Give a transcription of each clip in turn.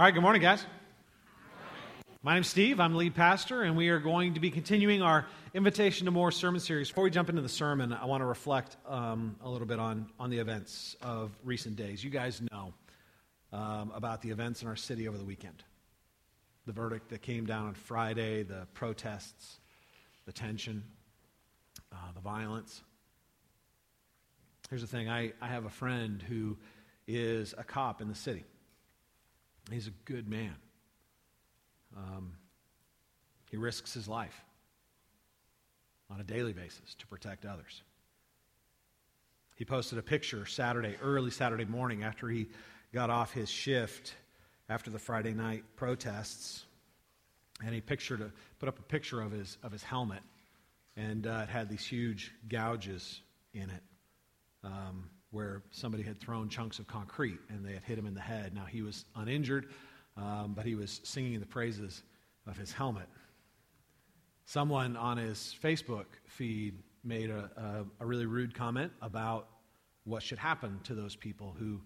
All right, good morning, guys. My name's Steve. I'm lead pastor, and we are going to be continuing our Invitation to More sermon series. Before we jump into the sermon, I want to reflect um, a little bit on, on the events of recent days. You guys know um, about the events in our city over the weekend the verdict that came down on Friday, the protests, the tension, uh, the violence. Here's the thing I, I have a friend who is a cop in the city. He's a good man. Um, he risks his life on a daily basis to protect others. He posted a picture Saturday, early Saturday morning, after he got off his shift after the Friday night protests, and he pictured a, put up a picture of his of his helmet, and uh, it had these huge gouges in it. Um, where somebody had thrown chunks of concrete and they had hit him in the head. Now, he was uninjured, um, but he was singing the praises of his helmet. Someone on his Facebook feed made a, a, a really rude comment about what should happen to those people who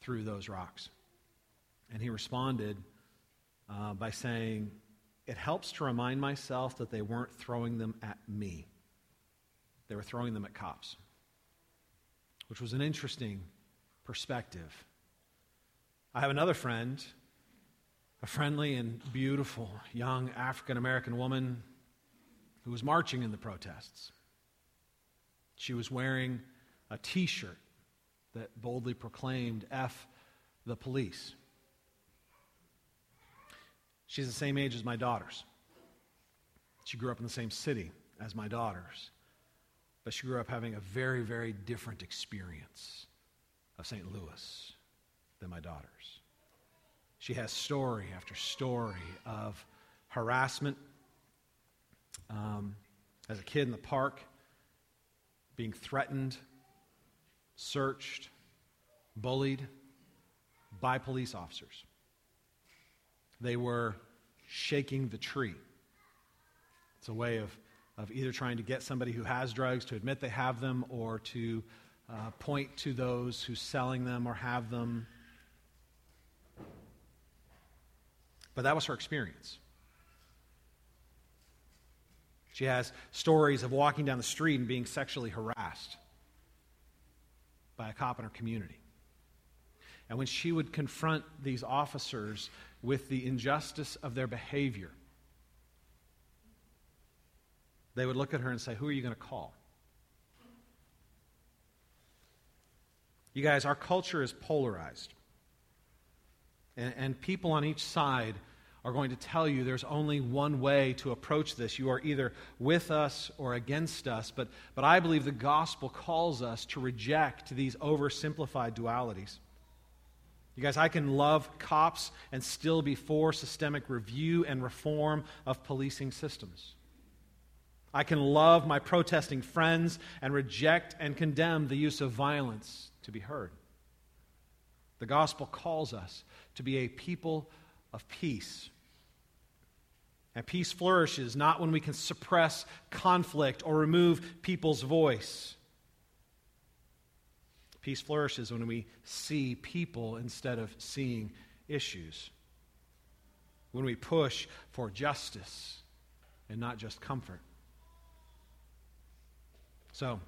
threw those rocks. And he responded uh, by saying, It helps to remind myself that they weren't throwing them at me, they were throwing them at cops which was an interesting perspective. I have another friend, a friendly and beautiful young African American woman who was marching in the protests. She was wearing a t shirt that boldly proclaimed, F the police. She's the same age as my daughters. She grew up in the same city as my daughters but she grew up having a very, very different experience of St. Louis than my daughters. She has story after story of harassment um, as a kid in the park, being threatened, searched, bullied by police officers. They were shaking the tree. It's a way of of either trying to get somebody who has drugs to admit they have them or to uh, point to those who's selling them or have them. But that was her experience. She has stories of walking down the street and being sexually harassed by a cop in her community. And when she would confront these officers with the injustice of their behavior, they would look at her and say, Who are you going to call? You guys, our culture is polarized. And, and, people on each side are going to tell you there's only one way to approach this. You are either with us or against us. But, but I believe the gospel calls us to reject these oversimplified dualities. You guys, I can love cops and still be for systemic review and reform of policing systems. I can love my protesting friends and reject and condemn the use of violence to be heard. The gospel calls us to be a people of peace. And peace flourishes not when we can suppress conflict or remove people's voice. Peace flourishes when we see people instead of seeing issues. When we push for justice and not just comfort. So,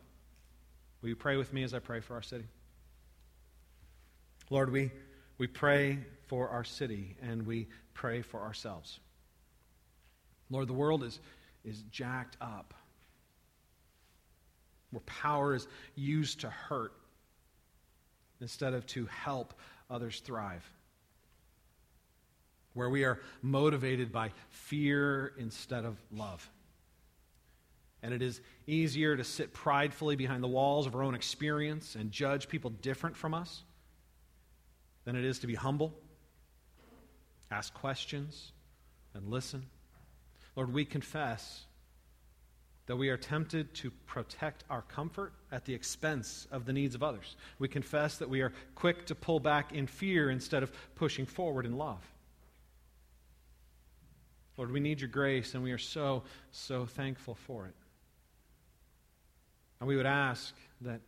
will you pray with me as I pray for our city? Lord, we, we pray for our city and we pray for ourselves. Lord, the world is, is jacked up, where power is used to hurt instead of to help others thrive, where we are motivated by fear instead of love and it is easier to sit pridefully behind the walls of our own experience and judge people different from us than it is to be humble, ask questions, and listen. Lord, we confess that we are tempted to protect our comfort at the expense of the needs of others. We confess that we are quick to pull back in fear instead of pushing forward in love. Lord, we need your grace, and we are so, so thankful for it. And we would ask that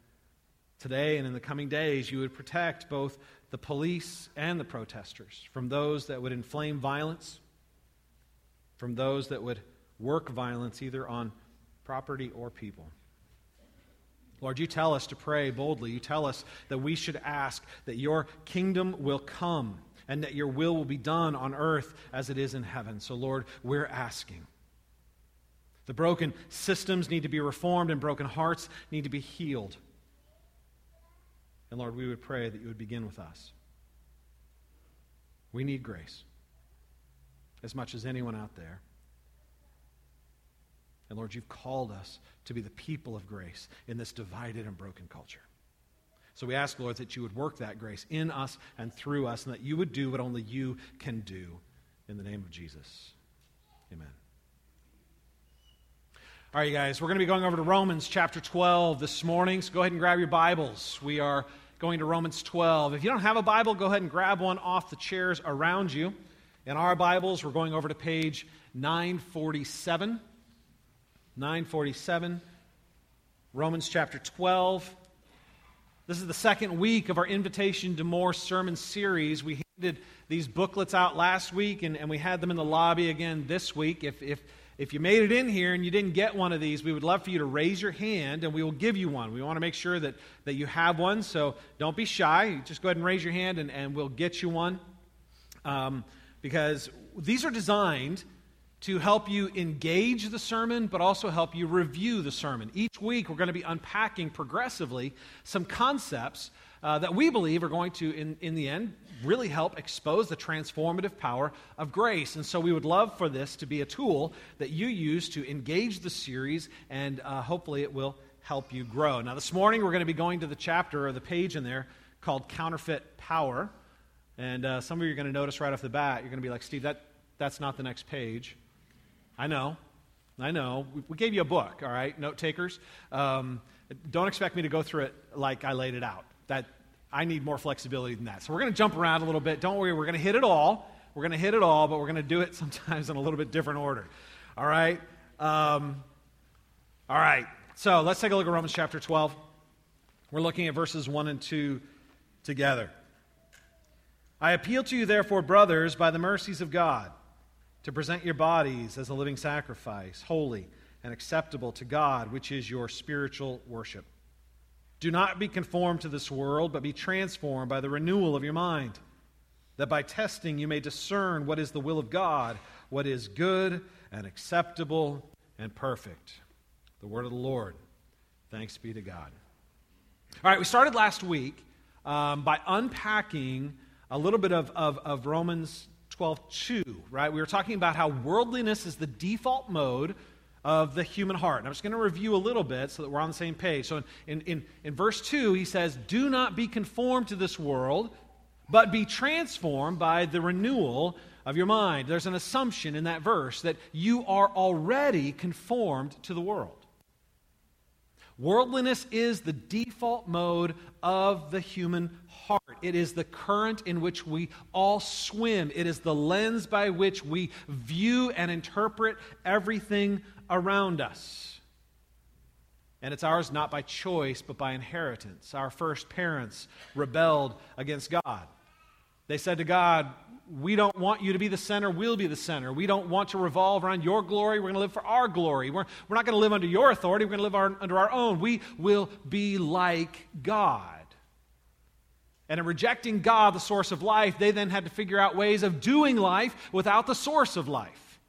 today and in the coming days you would protect both the police and the protesters, from those that would inflame violence, from those that would work violence either on property or people. Lord, you tell us to pray boldly. You tell us that we should ask that your kingdom will come and that your will will be done on earth as it is in heaven. So, Lord, we're asking. The broken systems need to be reformed and broken hearts need to be healed. And Lord, we would pray that you would begin with us. We need grace as much as anyone out there. And Lord, you've called us to be the people of grace in this divided and broken culture. So we ask, Lord, that you would work that grace in us and through us, and that you would do what only you can do. In the name of Jesus. Amen. All right, you guys, we're going to be going over to Romans chapter 12 this morning, so go ahead and grab your Bibles. We are going to Romans 12. If you don't have a Bible, go ahead and grab one off the chairs around you. In our Bibles, we're going over to page 947. 947, Romans chapter 12. This is the second week of our Invitation to More sermon series. We handed these booklets out last week, and, and we had them in the lobby again this week. If, if, if you made it in here and you didn't get one of these, we would love for you to raise your hand, and we will give you one. We want to make sure that, that you have one, so don't be shy. Just go ahead and raise your hand, and, and we'll get you one. Um, because these are designed to help you engage the sermon, but also help you review the sermon. Each week, we're going to be unpacking progressively some concepts uh, that we believe are going to, in, in the end, really help expose the transformative power of grace. And so, we would love for this to be a tool that you use to engage the series, and uh, hopefully, it will help you grow. Now, this morning, we're going to be going to the chapter or the page in there called Counterfeit Power. And uh, some of you are going to notice right off the bat, you're going to be like, Steve, that, that's not the next page. I know. I know. We, gave you a book, all right, note takers. Um, don't expect me to go through it like I laid it out. That I need more flexibility than that. So we're going to jump around a little bit. Don't worry, we're going to hit it all. We're going to hit it all, but we're going to do it sometimes in a little bit different order. All right. Um, all right. So let's take a look at Romans chapter 12. We're looking at verses 1 and 2 together. I appeal to you, therefore, brothers, by the mercies of God to present your bodies as a living sacrifice, holy and acceptable to God, which is your spiritual worship. Do not be conformed to this world, but be transformed by the renewal of your mind, that by testing you may discern what is the will of God, what is good and acceptable and perfect. The word of the Lord. Thanks be to God. All right, we started last week um, by unpacking a little bit of, of, of Romans 12 2, right? We were talking about how worldliness is the default mode of the human heart. And I'm just going to review a little bit so that we're on the same page. So in, in, in verse 2, he says, Do not be conformed to this world, but be transformed by the renewal of your mind. There's an assumption in that verse that you are already conformed to the world. Worldliness is the default mode of the human heart. It is the current in which we all swim. It is the lens by which we view and interpret everything around us. And it's ours not by choice, but by inheritance. Our first parents rebelled against God. They said to God, we don't want you to be the center, we'll be the center. We don't want to revolve around your glory. We're going to live for our glory. We're, we're not going to live under your authority. We're going to live our, under our own. We will be like God. And in rejecting God, the source of life, they then had to figure out ways of doing life without the source of life.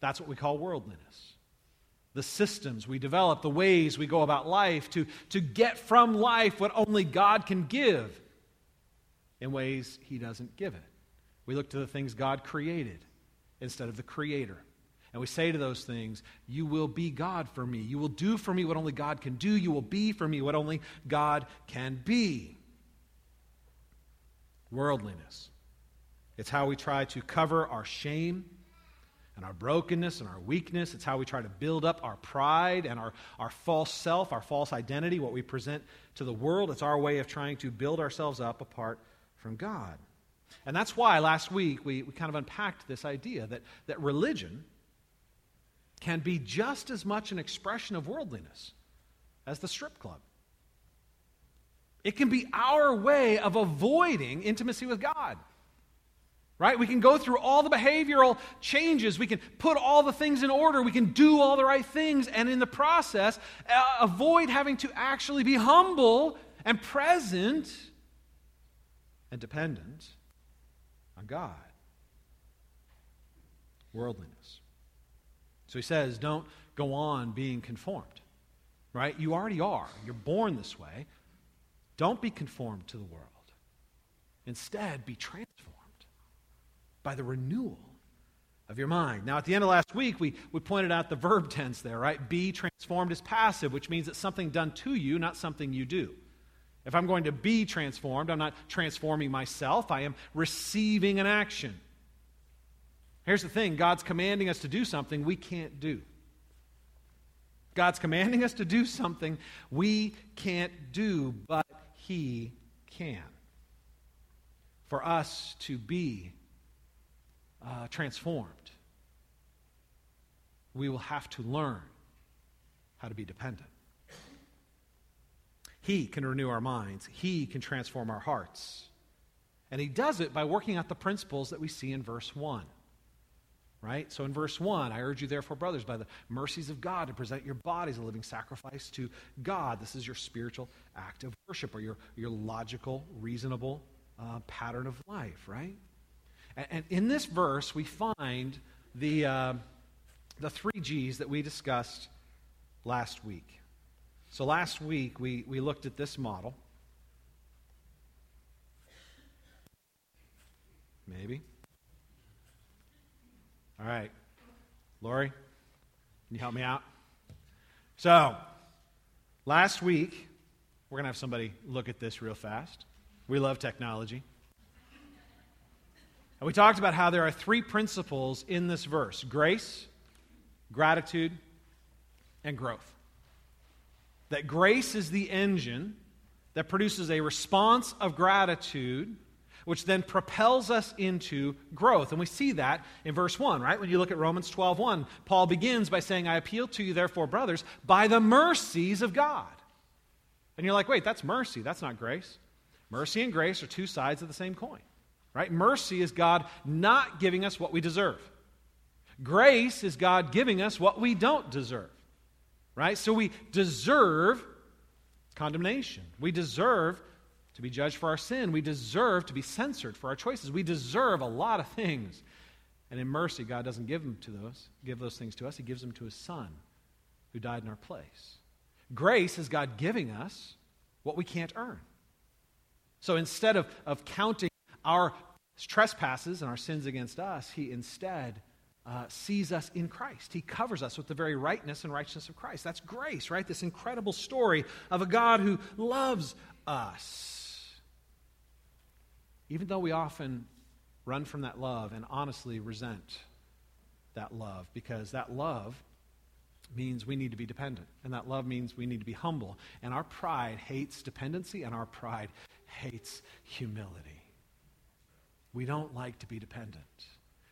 That's what we call worldliness. The systems we develop, the ways we go about life to, to get from life what only God can give in ways He doesn't give it. We look to the things God created instead of the Creator. And we say to those things, You will be God for me. You will do for me what only God can do. You will be for me what only God can be. Worldliness. It's how we try to cover our shame and our brokenness and our weakness. It's how we try to build up our pride and our, our false self, our false identity, what we present to the world. It's our way of trying to build ourselves up apart from God. And that's why last week we, we kind of unpacked this idea that, that religion can be just as much an expression of worldliness as the strip club. It can be our way of avoiding intimacy with God. Right? We can go through all the behavioral changes. We can put all the things in order. We can do all the right things. And in the process, uh, avoid having to actually be humble and present and dependent on God. Worldliness. So he says, don't go on being conformed. Right? You already are. You're born this way. Don't be conformed to the world. Instead, be transformed by the renewal of your mind. Now, at the end of last week, we, we pointed out the verb tense there, right? Be transformed is passive, which means it's something done to you, not something you do. If I'm going to be transformed, I'm not transforming myself, I am receiving an action. Here's the thing God's commanding us to do something we can't do. God's commanding us to do something we can't do, but he can. For us to be uh, transformed, we will have to learn how to be dependent. He can renew our minds, He can transform our hearts. And He does it by working out the principles that we see in verse 1 right? So in verse 1, I urge you, therefore, brothers, by the mercies of God, to present your bodies a living sacrifice to God. This is your spiritual act of worship or your, your logical, reasonable uh, pattern of life, right? And, in this verse, we find the, uh, the three G's that we discussed last week. So last week, we, we looked at this model. Maybe. All right. Lori, can you help me out? So, last week, we're going to have somebody look at this real fast. We love technology. And we talked about how there are three principles in this verse grace, gratitude, and growth. That grace is the engine that produces a response of gratitude which then propels us into growth. And we see that in verse 1, right? When you look at Romans 12 1, Paul begins by saying, I appeal to you, therefore, brothers, by the mercies of God. And you're like, wait, that's mercy. That's not grace. Mercy and grace are two sides of the same coin, right? Mercy is God not giving us what we deserve. Grace is God giving us what we don't deserve, right? So we deserve condemnation. We deserve to be judged for our sin. We deserve to be censored for our choices. We deserve a lot of things. And in mercy, God doesn't give them to those, give those things to us. He gives them to his son who died in our place. Grace is God giving us what we can't earn. So instead of, of counting our trespasses and our sins against us, he instead uh, sees us in Christ. He covers us with the very rightness and righteousness of Christ. That's grace, right? This incredible story of a God who loves us even though we often run from that love and honestly resent that love, because that love means we need to be dependent, and that love means we need to be humble. And our pride hates dependency, and our pride hates humility. We don't like to be dependent.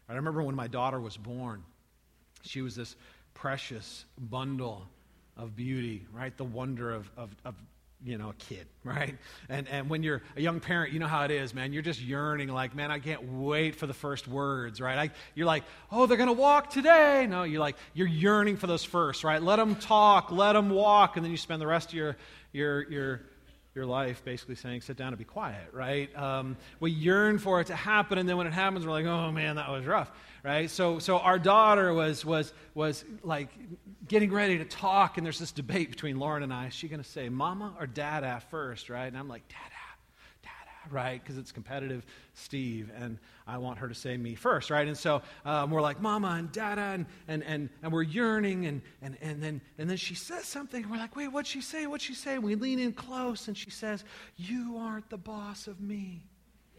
I remember when my daughter was born, she was this precious bundle of beauty, right? The wonder of, of, of you know, a kid, right? And, and when you're a young parent, you know how it is, man. You're just yearning, like, man, I can't wait for the first words, right? I, you're like, oh, they're going to walk today. No, you're like, you're yearning for those first, right? Let them talk, let them walk, and then you spend the rest of your, your, your, your life basically saying, sit down and be quiet, right? Um, we yearn for it to happen, and then when it happens, we're like, oh, man, that was rough, right? So, so our daughter was, was, was like getting ready to talk, and there's this debate between Lauren and I. Is she going to say mama or dada first, right? And I'm like, dada, right? Because it's competitive Steve, and I want her to say me first, right? And so um, we're like, mama and dada, and, and, and, and we're yearning, and, and, and, then, and then she says something, and we're like, wait, what'd she say? What'd she say? And we lean in close, and she says, You aren't the boss of me.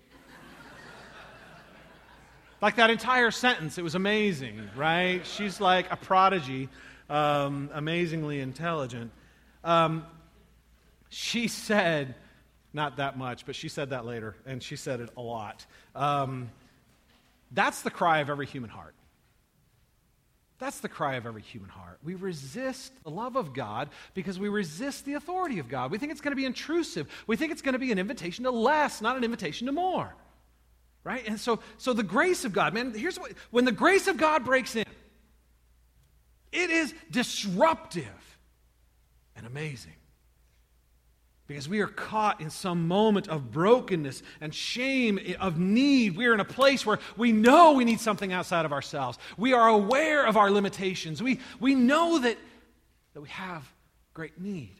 like that entire sentence, it was amazing, right? She's like a prodigy um, amazingly intelligent. Um, she said, not that much, but she said that later, and she said it a lot. Um, that's the cry of every human heart. That's the cry of every human heart. We resist the love of God because we resist the authority of God. We think it's going to be intrusive. We think it's going to be an invitation to less, not an invitation to more. Right? And so, so the grace of God, man, here's what when the grace of God breaks in, it is disruptive and amazing. Because we are caught in some moment of brokenness and shame, of need. We are in a place where we know we need something outside of ourselves. We are aware of our limitations. We, we know that, that we have great need.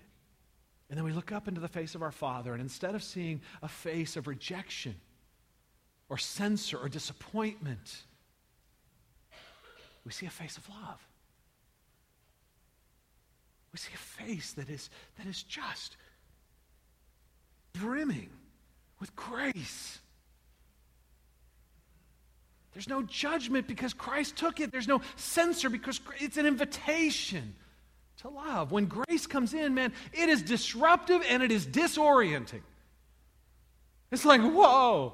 And then we look up into the face of our Father, and instead of seeing a face of rejection or censor or disappointment, we see a face of love. We see a face that is, that is just brimming with grace. There's no judgment because Christ took it. There's no censor because it's an invitation to love. When grace comes in, man, it is disruptive and it is disorienting. It's like, whoa.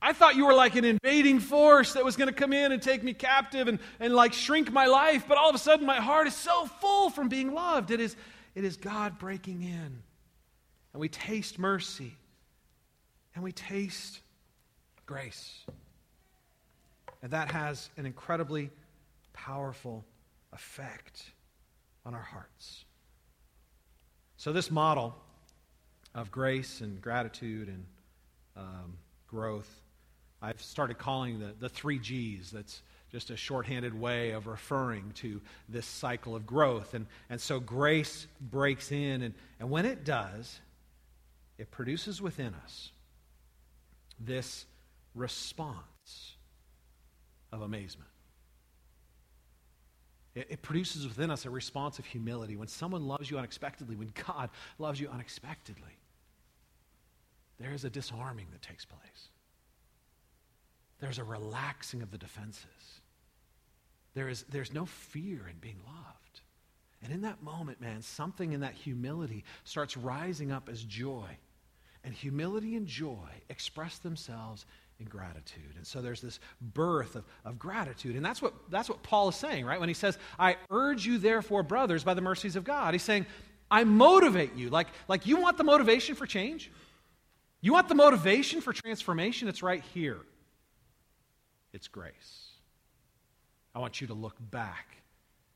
I thought you were like an invading force that was going to come in and take me captive and, and like shrink my life, but all of a sudden my heart is so full from being loved. It is, it is God breaking in and we taste mercy, and we taste grace. And that has an incredibly powerful effect on our hearts. So, this model of grace and gratitude and um, growth, I've started calling the, the three G's. That's just a shorthanded way of referring to this cycle of growth. And, and so grace breaks in, and, and when it does, it produces within us this response of amazement. It, it, produces within us a response of humility. When someone loves you unexpectedly, when God loves you unexpectedly, there is a disarming that takes place. There's a relaxing of the defenses. There is, there's no fear in being loved. And in that moment, man, something in that humility starts rising up as joy and humility and joy express themselves in gratitude. And so there's this birth of, of gratitude. And that's what, that's what Paul is saying, right? When he says, I urge you, therefore, brothers, by the mercies of God. He's saying, I motivate you. Like, like you want the motivation for change? You want the motivation for transformation? It's right here. It's grace. I want you to look back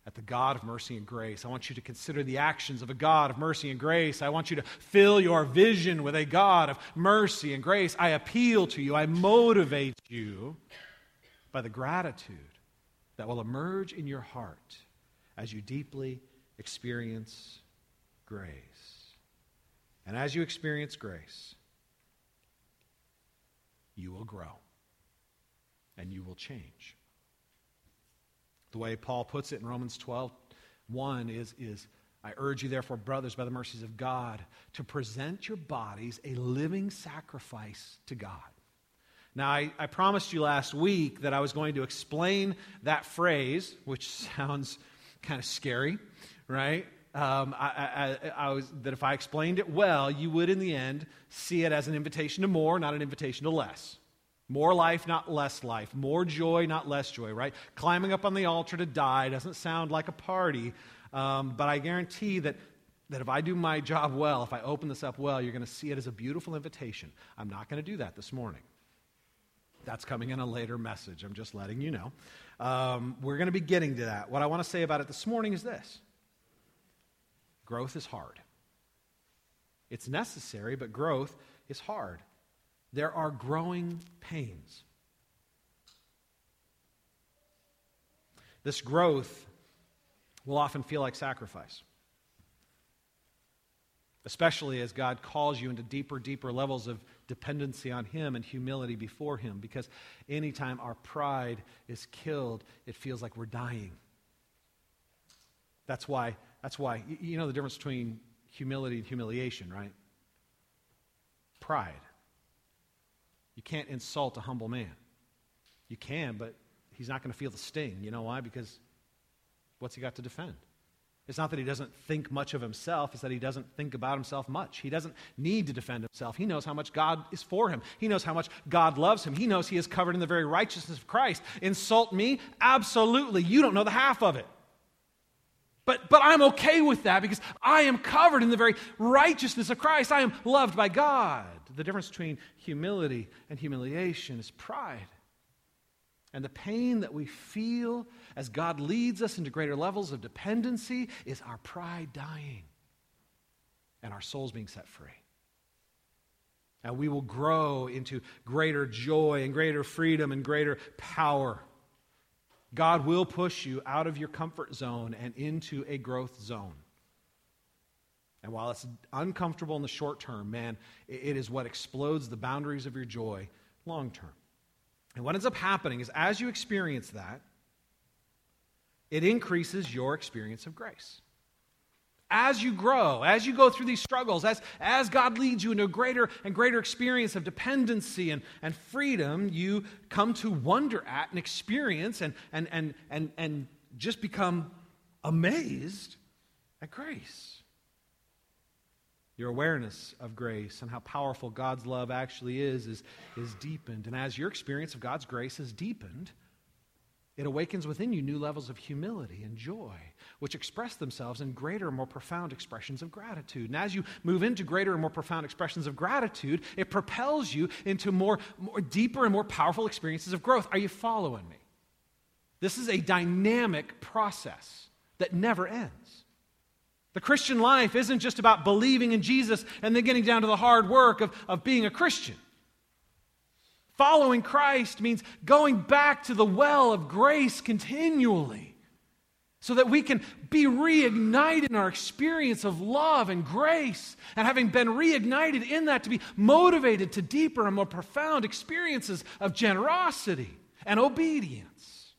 at the God of mercy and grace. I want you to consider the actions of a God of mercy and grace. I want you to fill your vision with a God of mercy and grace. I appeal to you, I motivate you by the gratitude that will emerge in your heart as you deeply experience grace. And as you experience grace, you will grow and you will change. The way Paul puts it in Romans 12, 1 is, is I urge you, therefore, brothers, by the mercies of God, to present your bodies a living sacrifice to God. Now, I, I, promised you last week that I was going to explain that phrase, which sounds kind of scary, right? Um, I, I, I, was, that if I explained it well, you would, in the end, see it as an invitation to more, not an invitation to less. More life, not less life. More joy, not less joy, right? Climbing up on the altar to die doesn't sound like a party, um, but I guarantee that, that if I do my job well, if I open this up well, you're going to see it as a beautiful invitation. I'm not going to do that this morning. That's coming in a later message. I'm just letting you know. Um, we're going to be getting to that. What I want to say about it this morning is this growth is hard. It's necessary, but growth is hard there are growing pains. This growth will often feel like sacrifice, especially as God calls you into deeper, deeper levels of dependency on Him and humility before Him. Because anytime our pride is killed, it feels like we're dying. That's why, that's why, you know the difference between humility and humiliation, right? Pride. You can't insult a humble man. You can, but he's not going to feel the sting. You know why? Because what's he got to defend? It's not that he doesn't think much of himself, it's that he doesn't think about himself much. He doesn't need to defend himself. He knows how much God is for him, he knows how much God loves him. He knows he is covered in the very righteousness of Christ. Insult me? Absolutely. You don't know the half of it. But, but I'm okay with that because I am covered in the very righteousness of Christ. I am loved by God. The difference between humility and humiliation is pride. And the pain that we feel as God leads us into greater levels of dependency is our pride dying and our souls being set free. And we will grow into greater joy and greater freedom and greater power. God will push you out of your comfort zone and into a growth zone. And while it's uncomfortable in the short term, man, it is what explodes the boundaries of your joy long term. And what ends up happening is as you experience that, it increases your experience of grace. As you grow, as you go through these struggles, as, as God leads you into a greater and greater experience of dependency and, and freedom, you come to wonder at and experience and, and, and, and, and just become amazed at grace. Your awareness of grace and how powerful God's love actually is, is is deepened. And as your experience of God's grace is deepened, it awakens within you new levels of humility and joy, which express themselves in greater and more profound expressions of gratitude. And as you move into greater and more profound expressions of gratitude, it propels you into more, more deeper and more powerful experiences of growth. Are you following me? This is a dynamic process that never ends. The Christian life isn't just about believing in Jesus and then getting down to the hard work of, of being a Christian. Following Christ means going back to the well of grace continually so that we can be reignited in our experience of love and grace. And having been reignited in that, to be motivated to deeper and more profound experiences of generosity and obedience.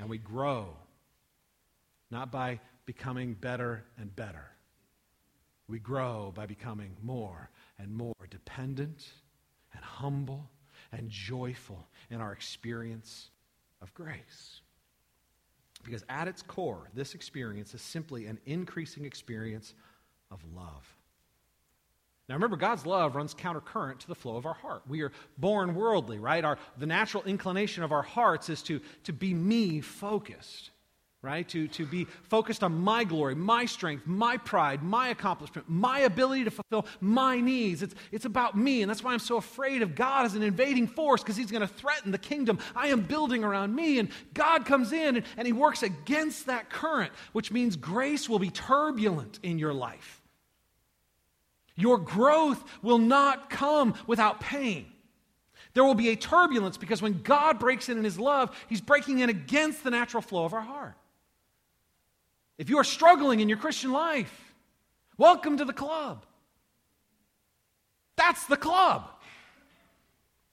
And we grow, not by becoming better and better. We grow by becoming more and more dependent and humble and joyful in our experience of grace. Because at its core, this experience is simply an increasing experience of love. Now remember, God's love runs countercurrent to the flow of our heart. We are born worldly, right? Our, the natural inclination of our hearts is to, to be me focused right? To, to be focused on my glory, my strength, my pride, my accomplishment, my ability to fulfill my needs. It's, it's about me, and that's why I'm so afraid of God as an invading force because He's going to threaten the kingdom I am building around me. And God comes in and, and He works against that current, which means grace will be turbulent in your life. Your growth will not come without pain. There will be a turbulence because when God breaks in in His love, He's breaking in against the natural flow of our heart. If you are struggling in your Christian life, welcome to the club. That's the club.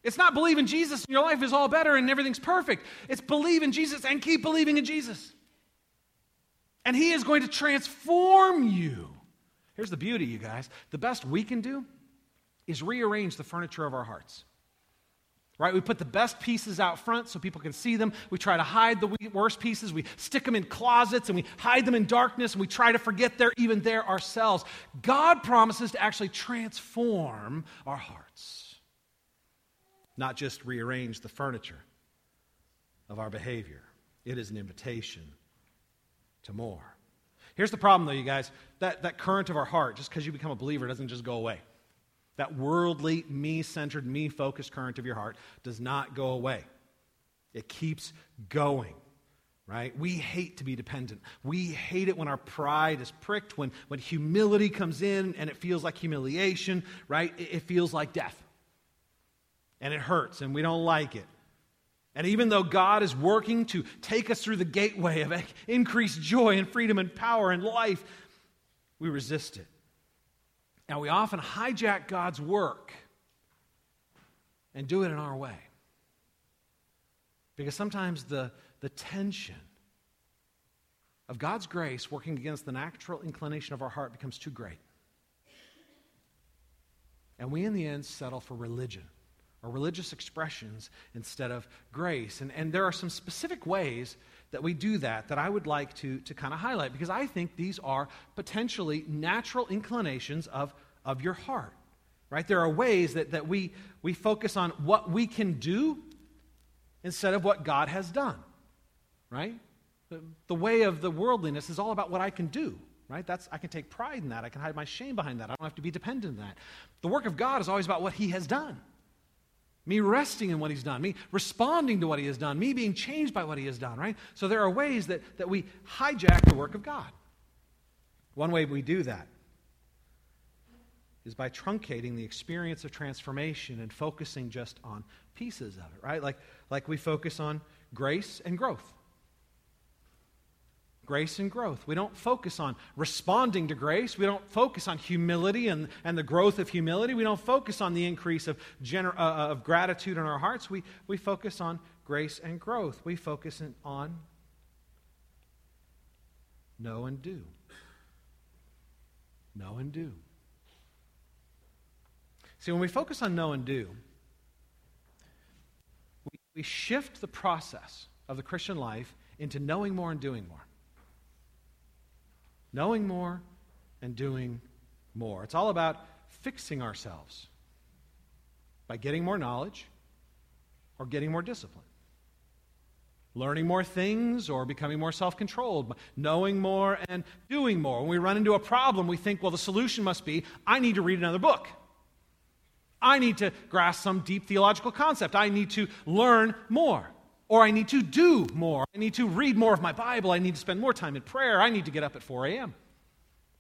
It's not believe in Jesus and your life is all better and everything's perfect. It's believe in Jesus and keep believing in Jesus. And He is going to transform you. Here's the beauty, you guys. The best we can do is rearrange the furniture of our hearts right? We put the best pieces out front so people can see them. We try to hide the worst pieces. We stick them in closets and we hide them in darkness and we try to forget they're even there ourselves. God promises to actually transform our hearts, not just rearrange the furniture of our behavior. It is an invitation to more. Here's the problem, though, you guys that, that current of our heart, just because you become a believer, doesn't just go away. That worldly, me centered, me focused current of your heart does not go away. It keeps going, right? We hate to be dependent. We hate it when our pride is pricked, when, when humility comes in and it feels like humiliation, right? It, it feels like death. And it hurts and we don't like it. And even though God is working to take us through the gateway of increased joy and freedom and power and life, we resist it. Now, we often hijack God's work and do it in our way. Because sometimes the, the tension of God's grace working against the natural inclination of our heart becomes too great. And we, in the end, settle for religion or religious expressions instead of grace. And, and there are some specific ways that we do that that I would like to, to kind of highlight because I think these are potentially natural inclinations of, of your heart. Right? There are ways that, that we, we focus on what we can do instead of what God has done. Right? The, the way of the worldliness is all about what I can do. Right? That's I can take pride in that. I can hide my shame behind that. I don't have to be dependent on that. The work of God is always about what He has done me resting in what he's done, me responding to what he has done, me being changed by what he has done, right? So there are ways that, that we hijack the work of God. One way we do that is by truncating the experience of transformation and focusing just on pieces of it, right? Like, like we focus on grace and growth grace and growth. We don't focus on responding to grace. We don't focus on humility and, and the growth of humility. We don't focus on the increase of, gener- uh, uh, of gratitude in our hearts. We, we focus on grace and growth. We focus on know and do. Know and do. See, when we focus on know and do, we, we shift the process of the Christian life into knowing more and doing more knowing more and doing more. It's all about fixing ourselves by getting more knowledge or getting more discipline. Learning more things or becoming more self controlled, knowing more and doing more. When we run into a problem, we think, well, the solution must be I need to read another book. I need to grasp some deep theological concept. I need to learn more. Or I need to do more. I need to read more of my Bible. I need to spend more time in prayer. I need to get up at 4 a.m.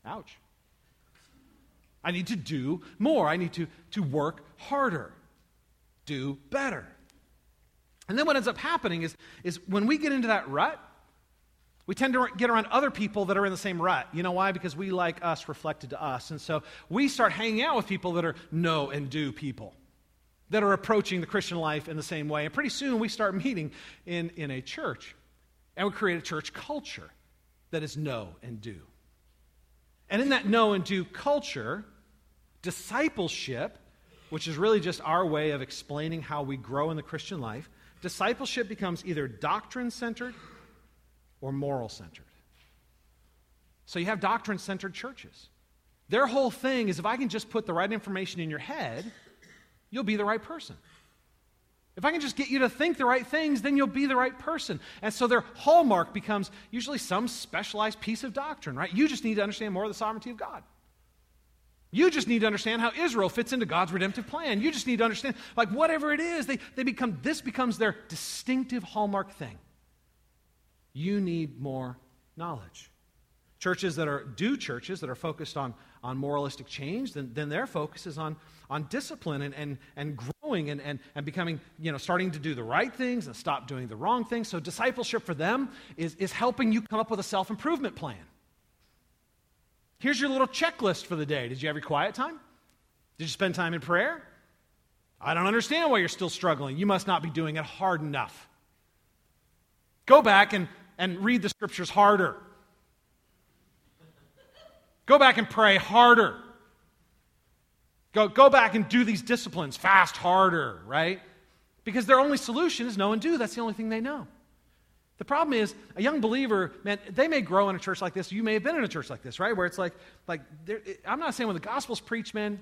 Ouch. I need to do more. I need to, to work harder, do better. And then what ends up happening is, is when we get into that rut, we tend to get around other people that are in the same rut. You know why? Because we like us reflected to us. And so we start hanging out with people that are know and do people that are approaching the Christian life in the same way. And pretty soon we start meeting in, in a church. And we create a church culture that is know and do. And in that know and do culture, discipleship, which is really just our way of explaining how we grow in the Christian life, discipleship becomes either doctrine centered or moral centered. So you have doctrine centered churches. Their whole thing is if I can just put the right information in your head, you'll be the right person. If I can just get you to think the right things, then you'll be the right person. And so their hallmark becomes usually some specialized piece of doctrine, right? You just need to understand more of the sovereignty of God. You just need to understand how Israel fits into God's redemptive plan. You just need to understand, like, whatever it is, they, they become, this becomes their distinctive hallmark thing. You need more knowledge. Churches that are, do churches that are focused on, on moralistic change, then, then their focus is on, on discipline and, and, and growing and, and, and becoming, you know, starting to do the right things and stop doing the wrong things. So discipleship for them is, is helping you come up with a self improvement plan. Here's your little checklist for the day. Did you have your quiet time? Did you spend time in prayer? I don't understand why you're still struggling. You must not be doing it hard enough. Go back and, and read the scriptures harder. Go back and pray harder. Go, go back and do these disciplines fast harder, right? Because their only solution is know and do. That's the only thing they know. The problem is, a young believer, man, they may grow in a church like this. You may have been in a church like this, right? Where it's like, like I'm not saying when the gospel's preached, man,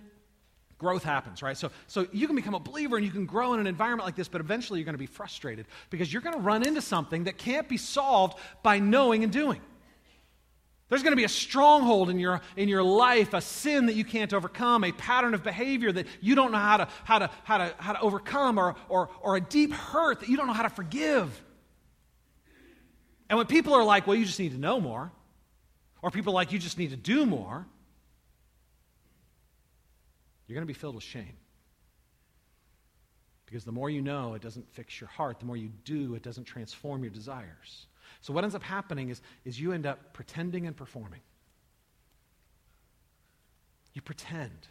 growth happens, right? So, so you can become a believer and you can grow in an environment like this, but eventually you're going to be frustrated because you're going to run into something that can't be solved by knowing and doing. There's going to be a stronghold in your, in your life, a sin that you can't overcome, a pattern of behavior that you don't know how to, how to, how to, how to overcome, or, or, or a deep hurt that you don't know how to forgive. And when people are like, well, you just need to know more, or people are like, you just need to do more, you're going to be filled with shame. Because the more you know, it doesn't fix your heart. The more you do, it doesn't transform your desires. So what ends up happening is, is you end up pretending and performing. You pretend.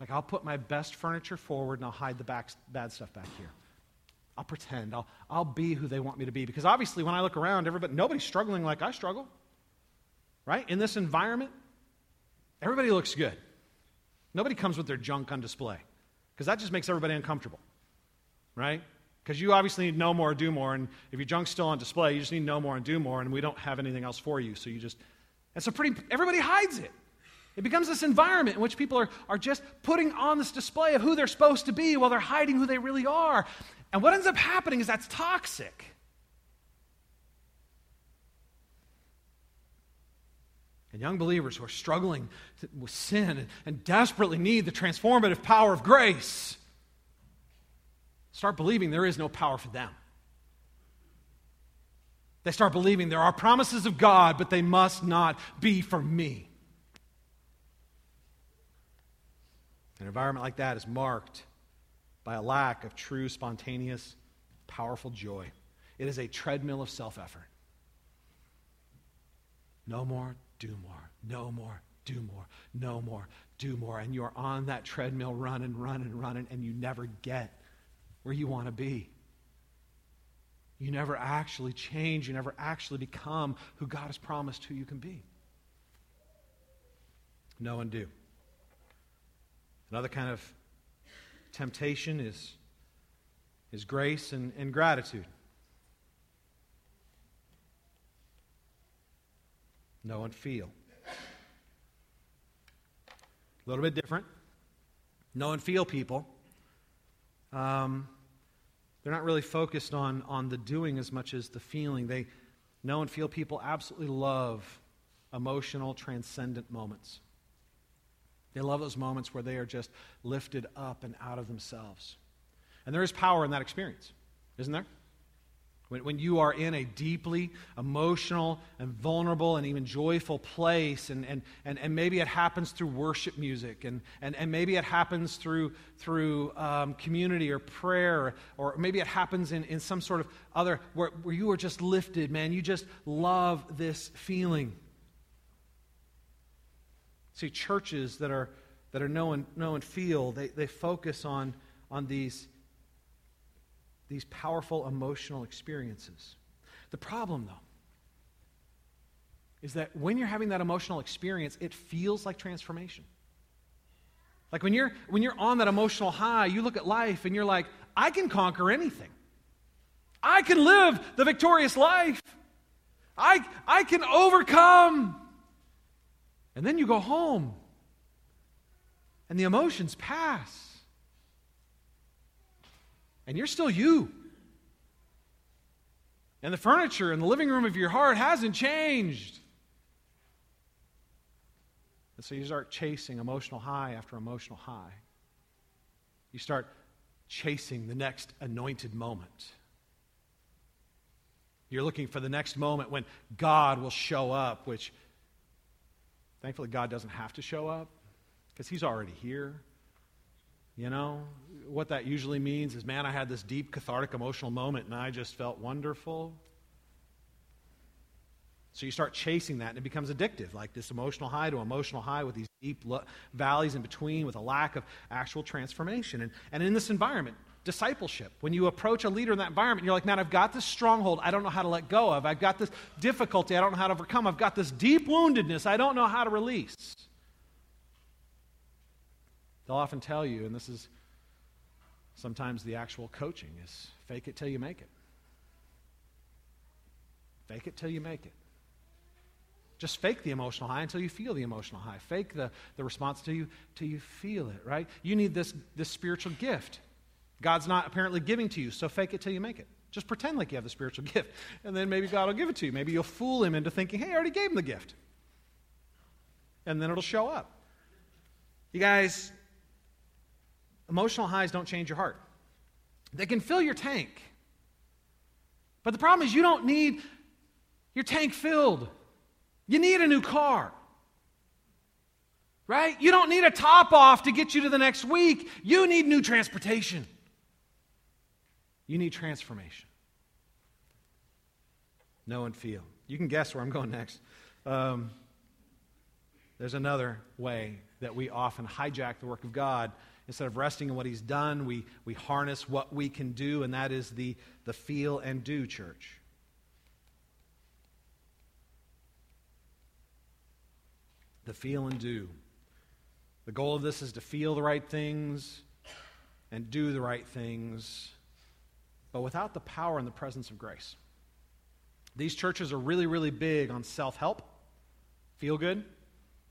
Like, I'll put my best furniture forward and I'll hide the back, bad stuff back here. I'll pretend. I'll, I'll be who they want me to be. Because obviously, when I look around, everybody, nobody's struggling like I struggle. Right? In this environment, everybody looks good. Nobody comes with their junk on display. Because that just makes everybody uncomfortable, right? Because you obviously need know more, do more, and if your junk's still on display, you just need know more and do more, and we don't have anything else for you. So you just, and so pretty, everybody hides it. It becomes this environment in which people are, are just putting on this display of who they're supposed to be while they're hiding who they really are. And what ends up happening is that's toxic. And young believers who are struggling with sin and desperately need the transformative power of grace start believing there is know power for them. They start believing there are promises of God, but they must not be for me. An environment like that is marked by a lack of true, spontaneous, powerful joy. It is a treadmill of self effort. Know more, do more, know more, do more, no more, do more. And you're on that treadmill running, running, running, and you never get where you want to be. You never actually change. You never actually become who God has promised who you can be. Know and do. Another kind of temptation is, is grace and, and gratitude. Know and feel. A little bit different. Know and feel people. Um, they're not really focused on, on the doing as much as the feeling. They know and feel people absolutely love emotional, transcendent moments. They love those moments where they are just lifted up and out of themselves. And there is power in that experience, isn't there? When, when you are in a deeply emotional and vulnerable and even joyful place, and, and, and, and maybe it happens through worship music, and, and, and maybe it happens through, through um, community or prayer, or, maybe it happens in, in some sort of other, where, where you are just lifted, man. You just love this feeling. See, churches that are, that are know and, know and feel, they, they focus on, on these these powerful emotional experiences. The problem, though, is that when you're having that emotional experience, it feels like transformation. Like when you're when you're on that emotional high, you look at life and you're like, I can conquer anything. I can live the victorious life. I I can overcome. And then you go home. And the emotions pass and you're still you. And the furniture in the living room of your heart hasn't changed. And so you start chasing emotional high after emotional high. You start chasing the next anointed moment. You're looking for the next moment when God will show up, which thankfully God doesn't have to show up because He's already here. You know, what that usually means is, man, I had this deep cathartic emotional moment and I just felt wonderful. So you start chasing that and it becomes addictive, like this emotional high to emotional high with these deep lo- valleys in between with a lack of actual transformation. And, and in this environment, discipleship, when you approach a leader in that environment, you're like, man, I've got this stronghold I don't know how to let go of. I've got this difficulty I don't know how to overcome. I've got this deep woundedness I don't know how to release. They'll often tell you, and this is sometimes the actual coaching, is fake it till you make it. Fake it till you make it. Just fake the emotional high until you feel the emotional high. Fake the, the response till you, till you feel it, right? You need this, this spiritual gift. God's not apparently giving to you, so fake it till you make it. Just pretend like you have the spiritual gift, and then maybe God will give it to you. Maybe you'll fool him into thinking, hey, I already gave him the gift. And then it'll show up. You guys, Emotional highs don't change your heart. They can fill your tank. But the problem is, you don't need your tank filled. You need a new car. Right? You don't need a top off to get you to the next week. You need new transportation. You need transformation. Know and feel. You can guess where I'm going next. Um, there's another way that we often hijack the work of God Instead of resting in what he's done, we, we harness what we can do, and that is the, the feel and do church. The feel and do. The goal of this is to feel the right things, and do the right things, but without the power and the presence of grace. These churches are really, really big on self help, feel good,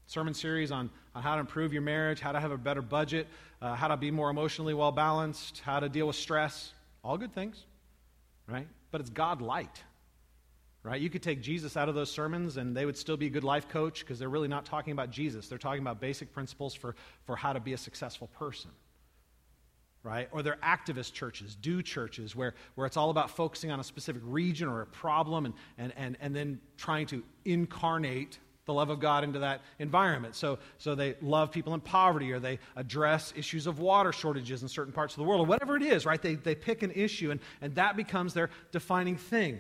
sermon series on, on how to improve your marriage, how to have a better budget, uh, how to be more emotionally well balanced, how to deal with stress. All good things, right? But it's God light, right? You could take Jesus out of those sermons and they would still be a good life coach because they're really not talking about Jesus. They're talking about basic principles for, for how to be a successful person right? Or they're activist churches, do churches, where, where it's all about focusing on a specific region or a problem and, and, and, and then trying to incarnate the love of God into that environment. So, so they love people in poverty or they address issues of water shortages in certain parts of the world or whatever it is, right? They, they pick an issue and, and that becomes their defining thing.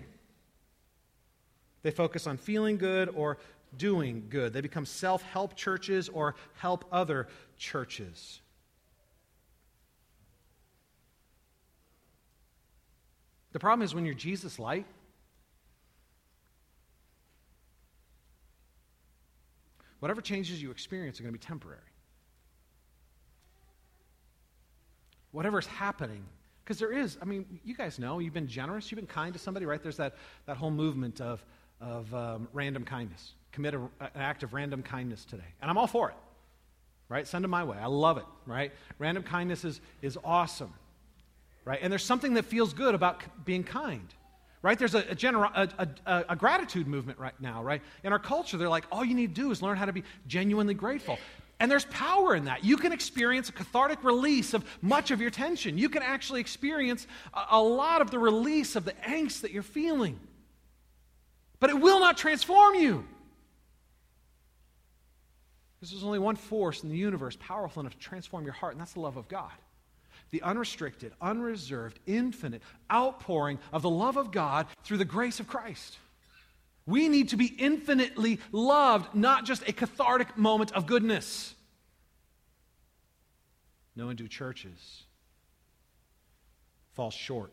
They focus on feeling good or doing good. They become self help churches or help other churches. The problem is when you're Jesus light, whatever changes you experience are going to be temporary. Whatever's happening, because there is, I mean, you guys know, you've been generous, you've been kind to somebody, right? There's that, that whole movement of, of um, random kindness. Commit a, an act of random kindness today. And I'm all for it, right? Send them my way. I love it, right? Random kindness is, is awesome right? And there's something that feels good about being kind, right? There's a, a, genera- a, a, a, gratitude movement right now, right? In our culture, they're like, all you need to do is learn how to be genuinely grateful. And there's power in that. You can experience a cathartic release of much of your tension. You can actually experience a, a lot of the release of the angst that you're feeling. But it will not transform you. Because there's only one force in the universe powerful enough to transform your heart, and that's the love of God the unrestricted, unreserved, infinite outpouring of the love of God through the grace of Christ. We need to be infinitely loved, not just a cathartic moment of goodness. No do churches fall short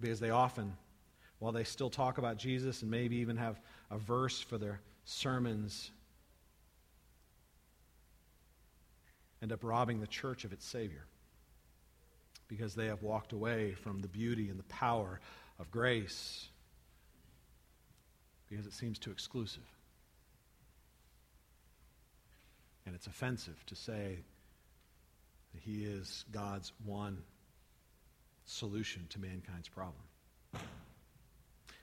because they often, while they still talk about Jesus and maybe even have a verse for their sermons, end up robbing the church of its Savior because they have walked away from the beauty and the power of grace because it seems too exclusive. And it's offensive to say that He is God's one solution to mankind's problem.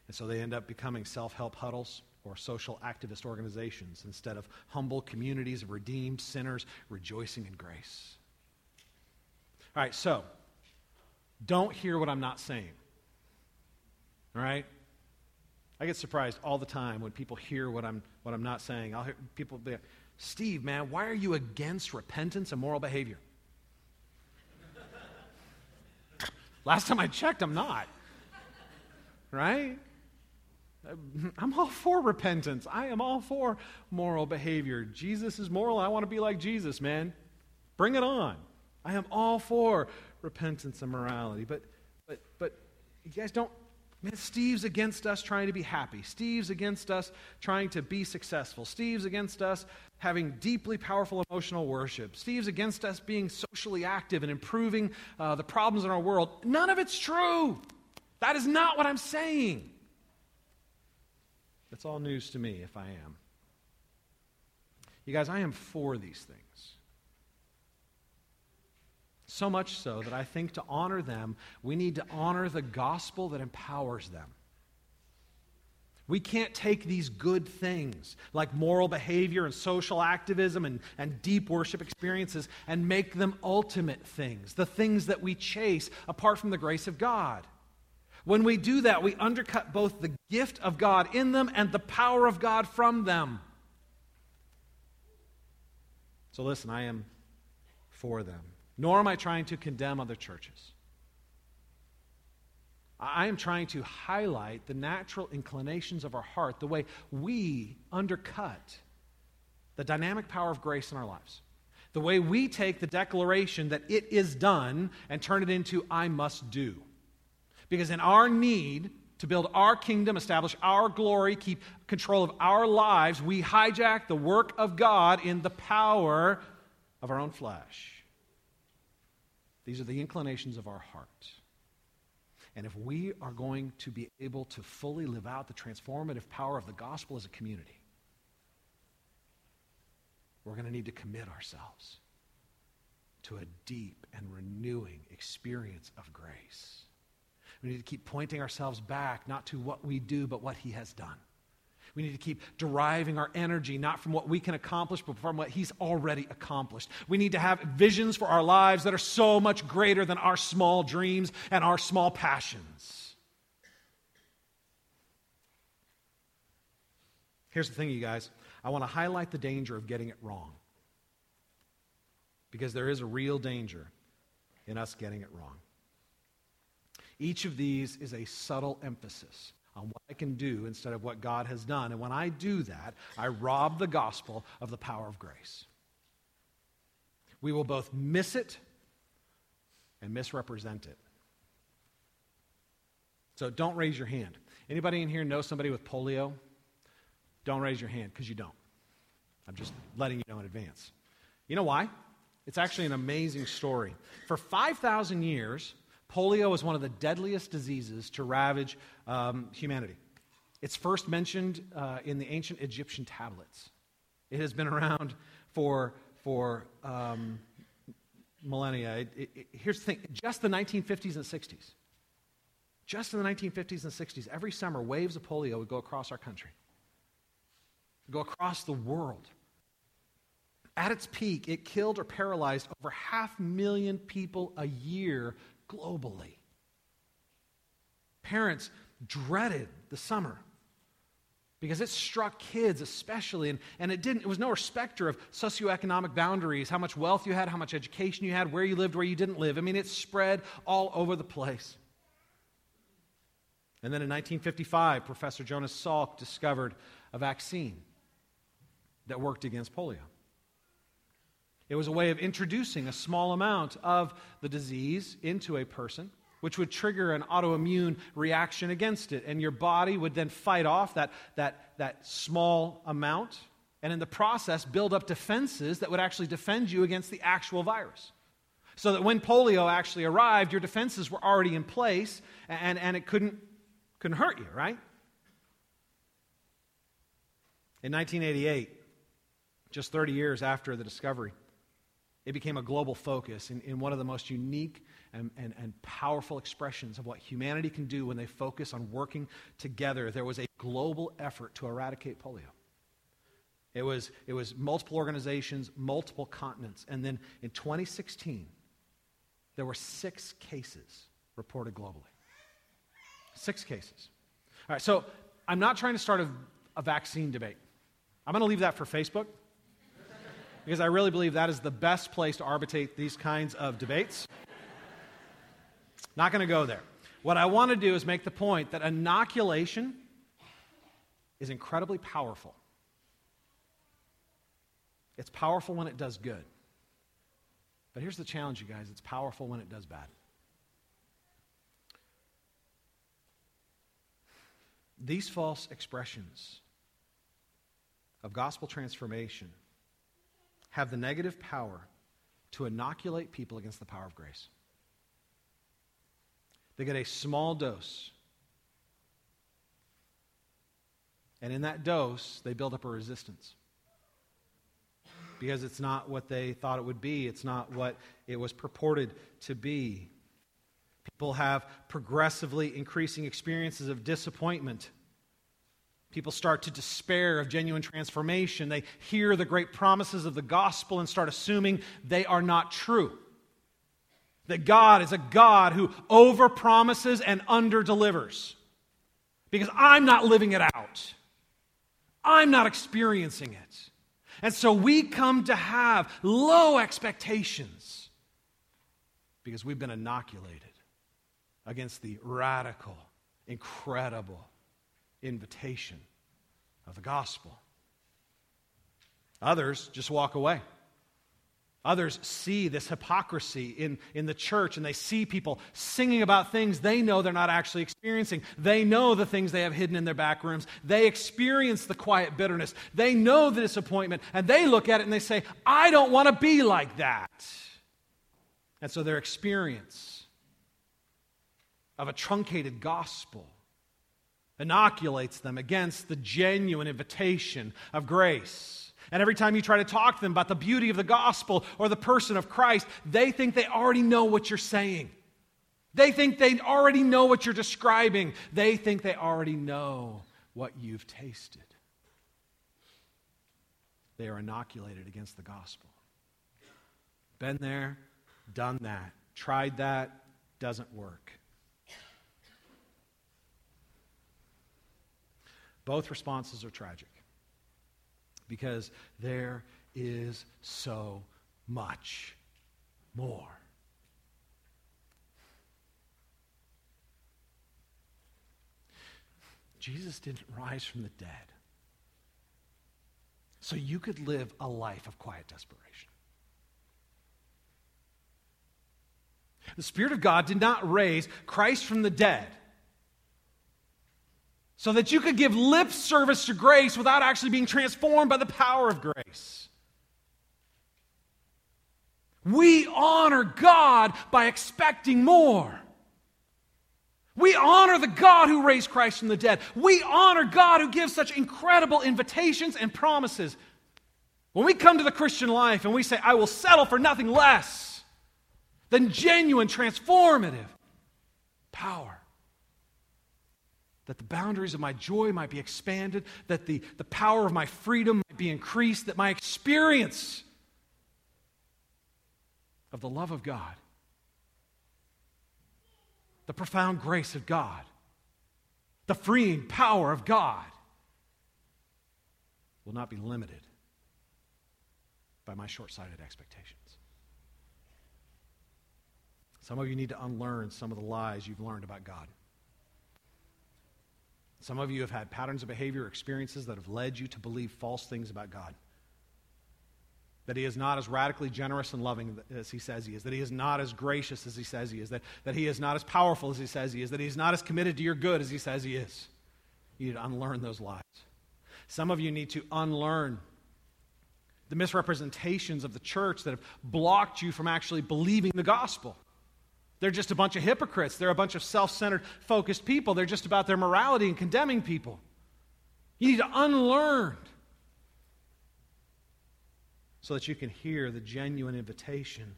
And so they end up becoming self help huddles or social activist organizations instead of humble communities of redeemed sinners rejoicing in grace. All right, so don't hear what I'm not saying. All right? I get surprised all the time when people hear what I'm, what I'm not saying. I'll hear people be like, Steve, man, why are you against repentance and moral behavior? Last time I checked, I'm not. Right? I'm all for repentance. I am all for moral behavior. Jesus is moral. I want to be like Jesus, man. Bring it on. I am all for repentance and morality. But but but you guys don't man, Steve's against us trying to be happy. Steve's against us trying to be successful. Steve's against us having deeply powerful emotional worship. Steve's against us being socially active and improving uh, the problems in our world. None of it's true. That is not what I'm saying. That's all news to me if I am. You guys, I am for these things. So much so that I think to honor them, we need to honor the gospel that empowers them. We can't take these good things, like moral behavior and social activism and, and deep worship experiences, and make them ultimate things, the things that we chase apart from the grace of God. When we do that, we undercut both the gift of God in them and the power of God from them. So listen, I am for them. Nor am I trying to condemn other churches. I am trying to highlight the natural inclinations of our heart, the way we undercut the dynamic power of grace in our lives. The way we take the declaration that it is done and turn it into I must do. Because in our need to build our kingdom, establish our glory, keep control of our lives, we hijack the work of God in the power of our own flesh. These are the inclinations of our heart. And if we are going to be able to fully live out the transformative power of the gospel as a community, we're going to need to commit ourselves to a deep and renewing experience of grace. We need to keep pointing ourselves back, not to what we do, but what He has done. We need to keep deriving our energy not from what we can accomplish, but from what He's already accomplished. We need to have visions for our lives that are so much greater than our small dreams and our small passions. Here's the thing, you guys I want to highlight the danger of getting it wrong. Because there is a real danger in us getting it wrong. Each of these is a subtle emphasis on what I can do instead of what God has done. And when I do that, I rob the gospel of the power of grace. We will both miss it and misrepresent it. So don't raise your hand. Anybody in here know somebody with polio? Don't raise your hand because you don't. I'm just letting you know in advance. You know why? It's actually an amazing story. For 5,000 years, polio is one of the deadliest diseases to ravage um, humanity. It's first mentioned uh, in the ancient Egyptian tablets. It has been around for, for um, millennia. It, it, it, here's the thing just the 1950s and 60s. Just in the 1950s and 60s, every summer, waves of polio would go across our country, go across the world. At its peak, it killed or paralyzed over half a million people a year globally. Parents dreaded the summer because it struck kids especially and, and it didn't it was no respecter of socioeconomic boundaries how much wealth you had how much education you had where you lived where you didn't live. I mean it spread all over the place. And then in 1955 professor jonas salk discovered a vaccine that worked against polio it was a way of introducing a small amount of the disease into a person, which would trigger an autoimmune reaction against it. And your body would then fight off that, that, that small amount, and in the process, build up defenses that would actually defend you against the actual virus. So that when polio actually arrived, your defenses were already in place and, and it couldn't, couldn't hurt you, right? In 1988, just 30 years after the discovery, it became a global focus in, in one of the most unique and, and, and powerful expressions of what humanity can do when they focus on working together. There was a global effort to eradicate polio. It was, it was multiple organizations, multiple continents. And then in 2016, there were six cases reported globally. Six cases. All right, so I'm not trying to start a, a vaccine debate. I'm going to leave that for Facebook because I really believe that is the best place to arbitrate these kinds of debates. Not going to go there. What I want to do is make the point that inoculation is incredibly powerful. It's powerful when it does good. But here's the challenge, you guys it's powerful when it does bad. These false expressions of gospel transformation have the negative power to inoculate people against the power of grace. They get a small dose. And in that dose, they build up a resistance. Because it's not what they thought it would be, it's not what it was purported to be. People have progressively increasing experiences of disappointment People start to despair of genuine transformation. They hear the great promises of the gospel and start assuming they are not true. That God is a God who overpromises and underdelivers. Because I'm not living it out. I'm not experiencing it. And so we come to have low expectations because we've been inoculated against the radical, incredible, invitation of the gospel. Others just walk away. Others see this hypocrisy in, in the church and they see people singing about things they know they're not actually experiencing. They know the things they have hidden in their back rooms. They experience the quiet bitterness. They know the disappointment and they look at it and they say, I don't want to be like that. And so their experience of a truncated gospel inoculates them against the genuine invitation of grace. And every time you try to talk to them about the beauty of the gospel or the person of Christ, they think they already know what you're saying. They think they already know what you're describing. They think they already know what you've tasted. They are inoculated against the gospel. Been there, done that, tried that, doesn't work. Both responses are tragic because there is so much more. Jesus didn't rise from the dead so you could live a life of quiet desperation. The Spirit of God did not raise Christ from the dead so that you could give lip service to grace without actually being transformed by the power of grace. We honor God by expecting more. We honor the God who raised Christ from the dead. We honor God who gives such incredible invitations and promises. When we come to the Christian life and we say, I will settle for nothing less than genuine, transformative power, that the boundaries of my joy might be expanded, that the, the power of my freedom might be increased, that my experience of the love of God the profound grace of God, the freeing power of God will not be limited by my short sighted expectations. Some of you need to unlearn some of the lies you've learned about God. Some of you have had patterns of behavior experiences that have led you to believe false things about God that he is not as radically generous and loving as he says he is, that he is not as gracious as he says he is, that, that he is not as powerful as he says he is, that he is not as committed to your good as he says he is. You need to unlearn those lies. Some of you need to unlearn the misrepresentations of the church that have blocked you from actually believing the gospel. They're just a bunch of hypocrites. They're a bunch of self centered, focused people. They're just about their morality and condemning people. You need to unlearn so that you can hear the genuine invitation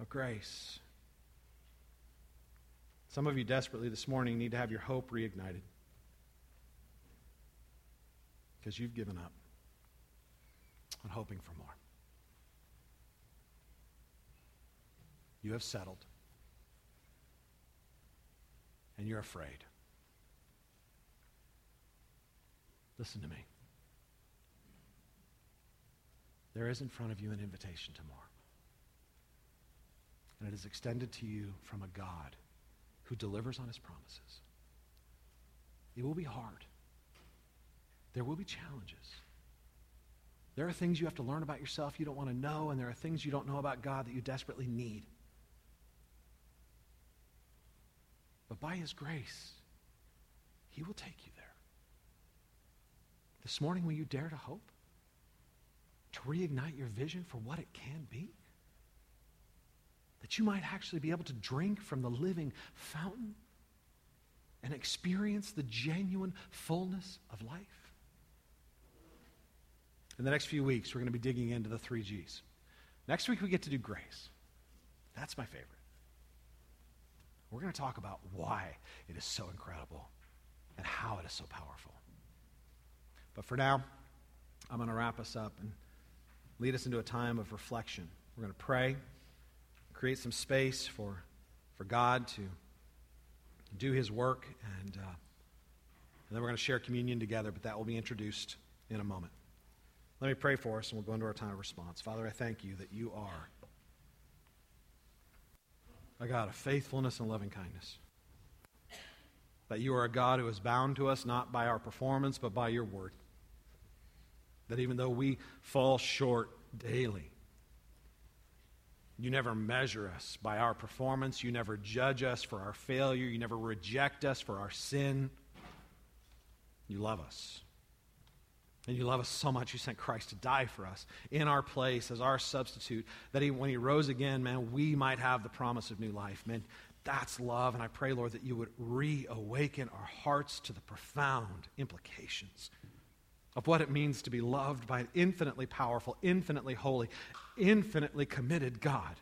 of grace. Some of you desperately this morning need to have your hope reignited because you've given up on hoping for more. You have settled, and you're afraid. Listen to me. There is in front of you an invitation to more. And it is extended to you from a God who delivers on his promises. It will be hard. There will be challenges. There are things you have to learn about yourself you don't want to know, and there are things you don't know about God that you desperately need. But by his grace, he will take you there. This morning, will you dare to hope? to reignite your vision for what it can be? That you might actually be able to drink from the living fountain and experience the genuine fullness of life? In the next few weeks, we're going to be digging into the three G's. Next week, we get to do grace. That's my favorite. We're going to talk about why it is so incredible and how it is so powerful. But for now, I'm going to wrap us up and lead us into a time of reflection. We're going to pray, create some space for, for God to do his work, and, uh, and then we're going to share communion together, but that will be introduced in a moment. Let me pray for us, and we'll go into our time of response. Father, I thank you that you are a God of faithfulness and loving kindness. That you are a God who is bound to us not by our performance, but by your word. That even though we fall short daily, you never measure us by our performance. You never judge us for our failure. You never reject us for our sin. You love us. And you love us so much, you sent Christ to die for us in our place as our substitute, that he, when he rose again, man, we might have the promise of new life. Man, that's love. And I pray, Lord, that you would reawaken our hearts to the profound implications of what it means to be loved by an infinitely powerful, infinitely holy, infinitely committed God.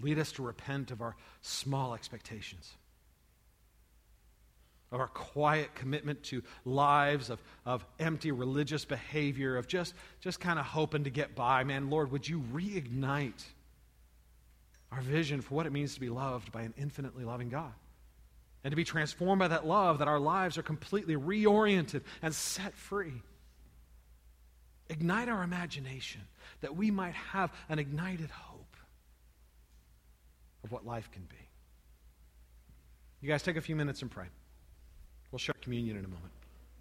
Lead us to repent of our small expectations, of our quiet commitment to lives of, of empty religious behavior, of just, just kind of hoping to get by. Man, Lord, would you reignite our vision for what it means to be loved by an infinitely loving God? And to be transformed by that love, that our lives are completely reoriented and set free. Ignite our imagination that we might have an ignited hope of what life can be. You guys take a few minutes and pray. We'll share communion in a moment.